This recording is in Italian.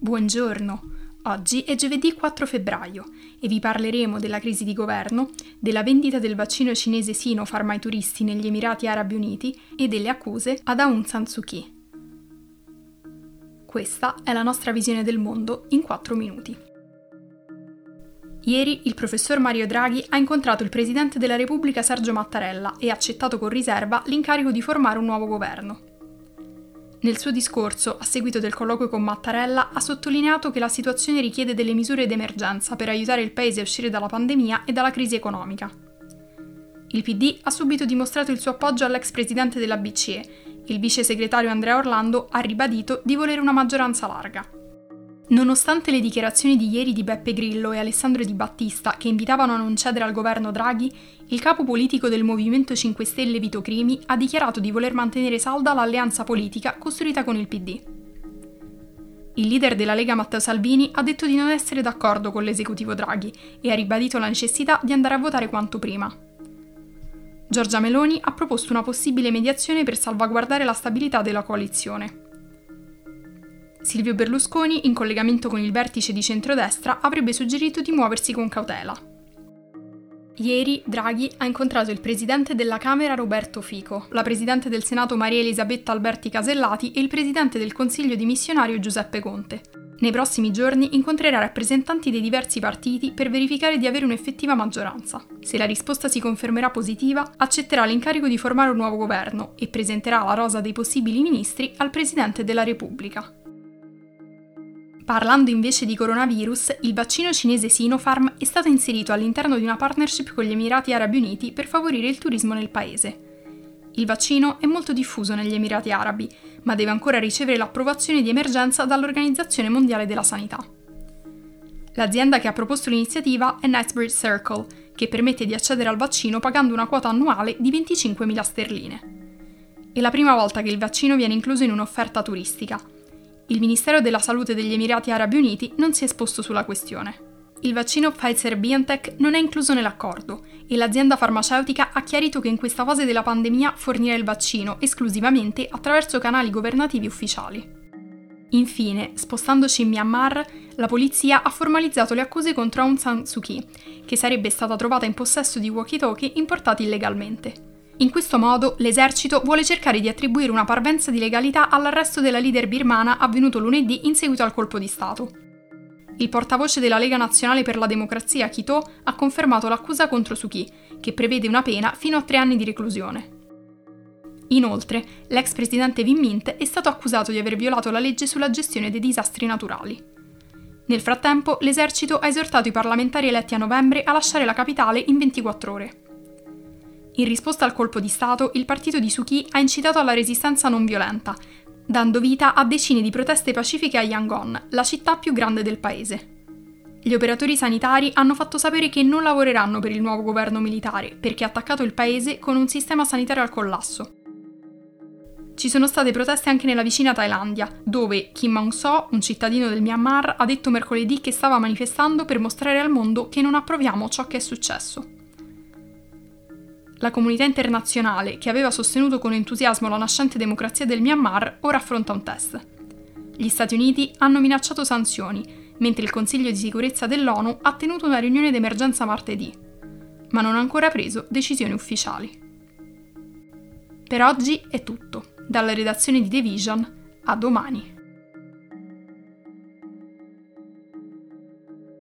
Buongiorno, oggi è giovedì 4 febbraio e vi parleremo della crisi di governo, della vendita del vaccino cinese Sinopharm ai turisti negli Emirati Arabi Uniti e delle accuse ad Aung San Suu Kyi. Questa è la nostra visione del mondo in 4 minuti. Ieri il professor Mario Draghi ha incontrato il presidente della Repubblica Sergio Mattarella e ha accettato con riserva l'incarico di formare un nuovo governo. Nel suo discorso, a seguito del colloquio con Mattarella, ha sottolineato che la situazione richiede delle misure d'emergenza per aiutare il paese a uscire dalla pandemia e dalla crisi economica. Il PD ha subito dimostrato il suo appoggio all'ex presidente della BCE. Il vice segretario Andrea Orlando ha ribadito di volere una maggioranza larga. Nonostante le dichiarazioni di ieri di Beppe Grillo e Alessandro Di Battista che invitavano a non cedere al governo Draghi, il capo politico del Movimento 5 Stelle Vito Crimi ha dichiarato di voler mantenere salda l'alleanza politica costruita con il PD. Il leader della Lega Matteo Salvini ha detto di non essere d'accordo con l'esecutivo Draghi e ha ribadito la necessità di andare a votare quanto prima. Giorgia Meloni ha proposto una possibile mediazione per salvaguardare la stabilità della coalizione. Silvio Berlusconi, in collegamento con il vertice di centrodestra, avrebbe suggerito di muoversi con cautela. Ieri Draghi ha incontrato il presidente della Camera Roberto Fico, la presidente del Senato Maria Elisabetta Alberti Casellati e il presidente del Consiglio dimissionario Giuseppe Conte. Nei prossimi giorni incontrerà rappresentanti dei diversi partiti per verificare di avere un'effettiva maggioranza. Se la risposta si confermerà positiva, accetterà l'incarico di formare un nuovo governo e presenterà la rosa dei possibili ministri al Presidente della Repubblica. Parlando invece di coronavirus, il vaccino cinese Sinopharm è stato inserito all'interno di una partnership con gli Emirati Arabi Uniti per favorire il turismo nel paese. Il vaccino è molto diffuso negli Emirati Arabi, ma deve ancora ricevere l'approvazione di emergenza dall'Organizzazione Mondiale della Sanità. L'azienda che ha proposto l'iniziativa è Knightsbridge Circle, che permette di accedere al vaccino pagando una quota annuale di 25.000 sterline. È la prima volta che il vaccino viene incluso in un'offerta turistica il Ministero della Salute degli Emirati Arabi Uniti non si è esposto sulla questione. Il vaccino Pfizer-BioNTech non è incluso nell'accordo e l'azienda farmaceutica ha chiarito che in questa fase della pandemia fornirà il vaccino esclusivamente attraverso canali governativi ufficiali. Infine, spostandoci in Myanmar, la polizia ha formalizzato le accuse contro Aung San Suu Kyi, che sarebbe stata trovata in possesso di walkie-talkie importati illegalmente. In questo modo l'esercito vuole cercare di attribuire una parvenza di legalità all'arresto della leader birmana avvenuto lunedì in seguito al colpo di Stato. Il portavoce della Lega Nazionale per la Democrazia, Kito, ha confermato l'accusa contro Suki, che prevede una pena fino a tre anni di reclusione. Inoltre, l'ex presidente Win Mint è stato accusato di aver violato la legge sulla gestione dei disastri naturali. Nel frattempo, l'esercito ha esortato i parlamentari eletti a novembre a lasciare la capitale in 24 ore. In risposta al colpo di Stato, il partito di Suki ha incitato alla resistenza non violenta, dando vita a decine di proteste pacifiche a Yangon, la città più grande del paese. Gli operatori sanitari hanno fatto sapere che non lavoreranno per il nuovo governo militare perché ha attaccato il paese con un sistema sanitario al collasso. Ci sono state proteste anche nella vicina Thailandia, dove Kim Aung-so, un cittadino del Myanmar, ha detto mercoledì che stava manifestando per mostrare al mondo che non approviamo ciò che è successo la comunità internazionale, che aveva sostenuto con entusiasmo la nascente democrazia del Myanmar, ora affronta un test. Gli Stati Uniti hanno minacciato sanzioni, mentre il Consiglio di sicurezza dell'ONU ha tenuto una riunione d'emergenza martedì, ma non ha ancora preso decisioni ufficiali. Per oggi è tutto. Dalla redazione di The Vision, a domani.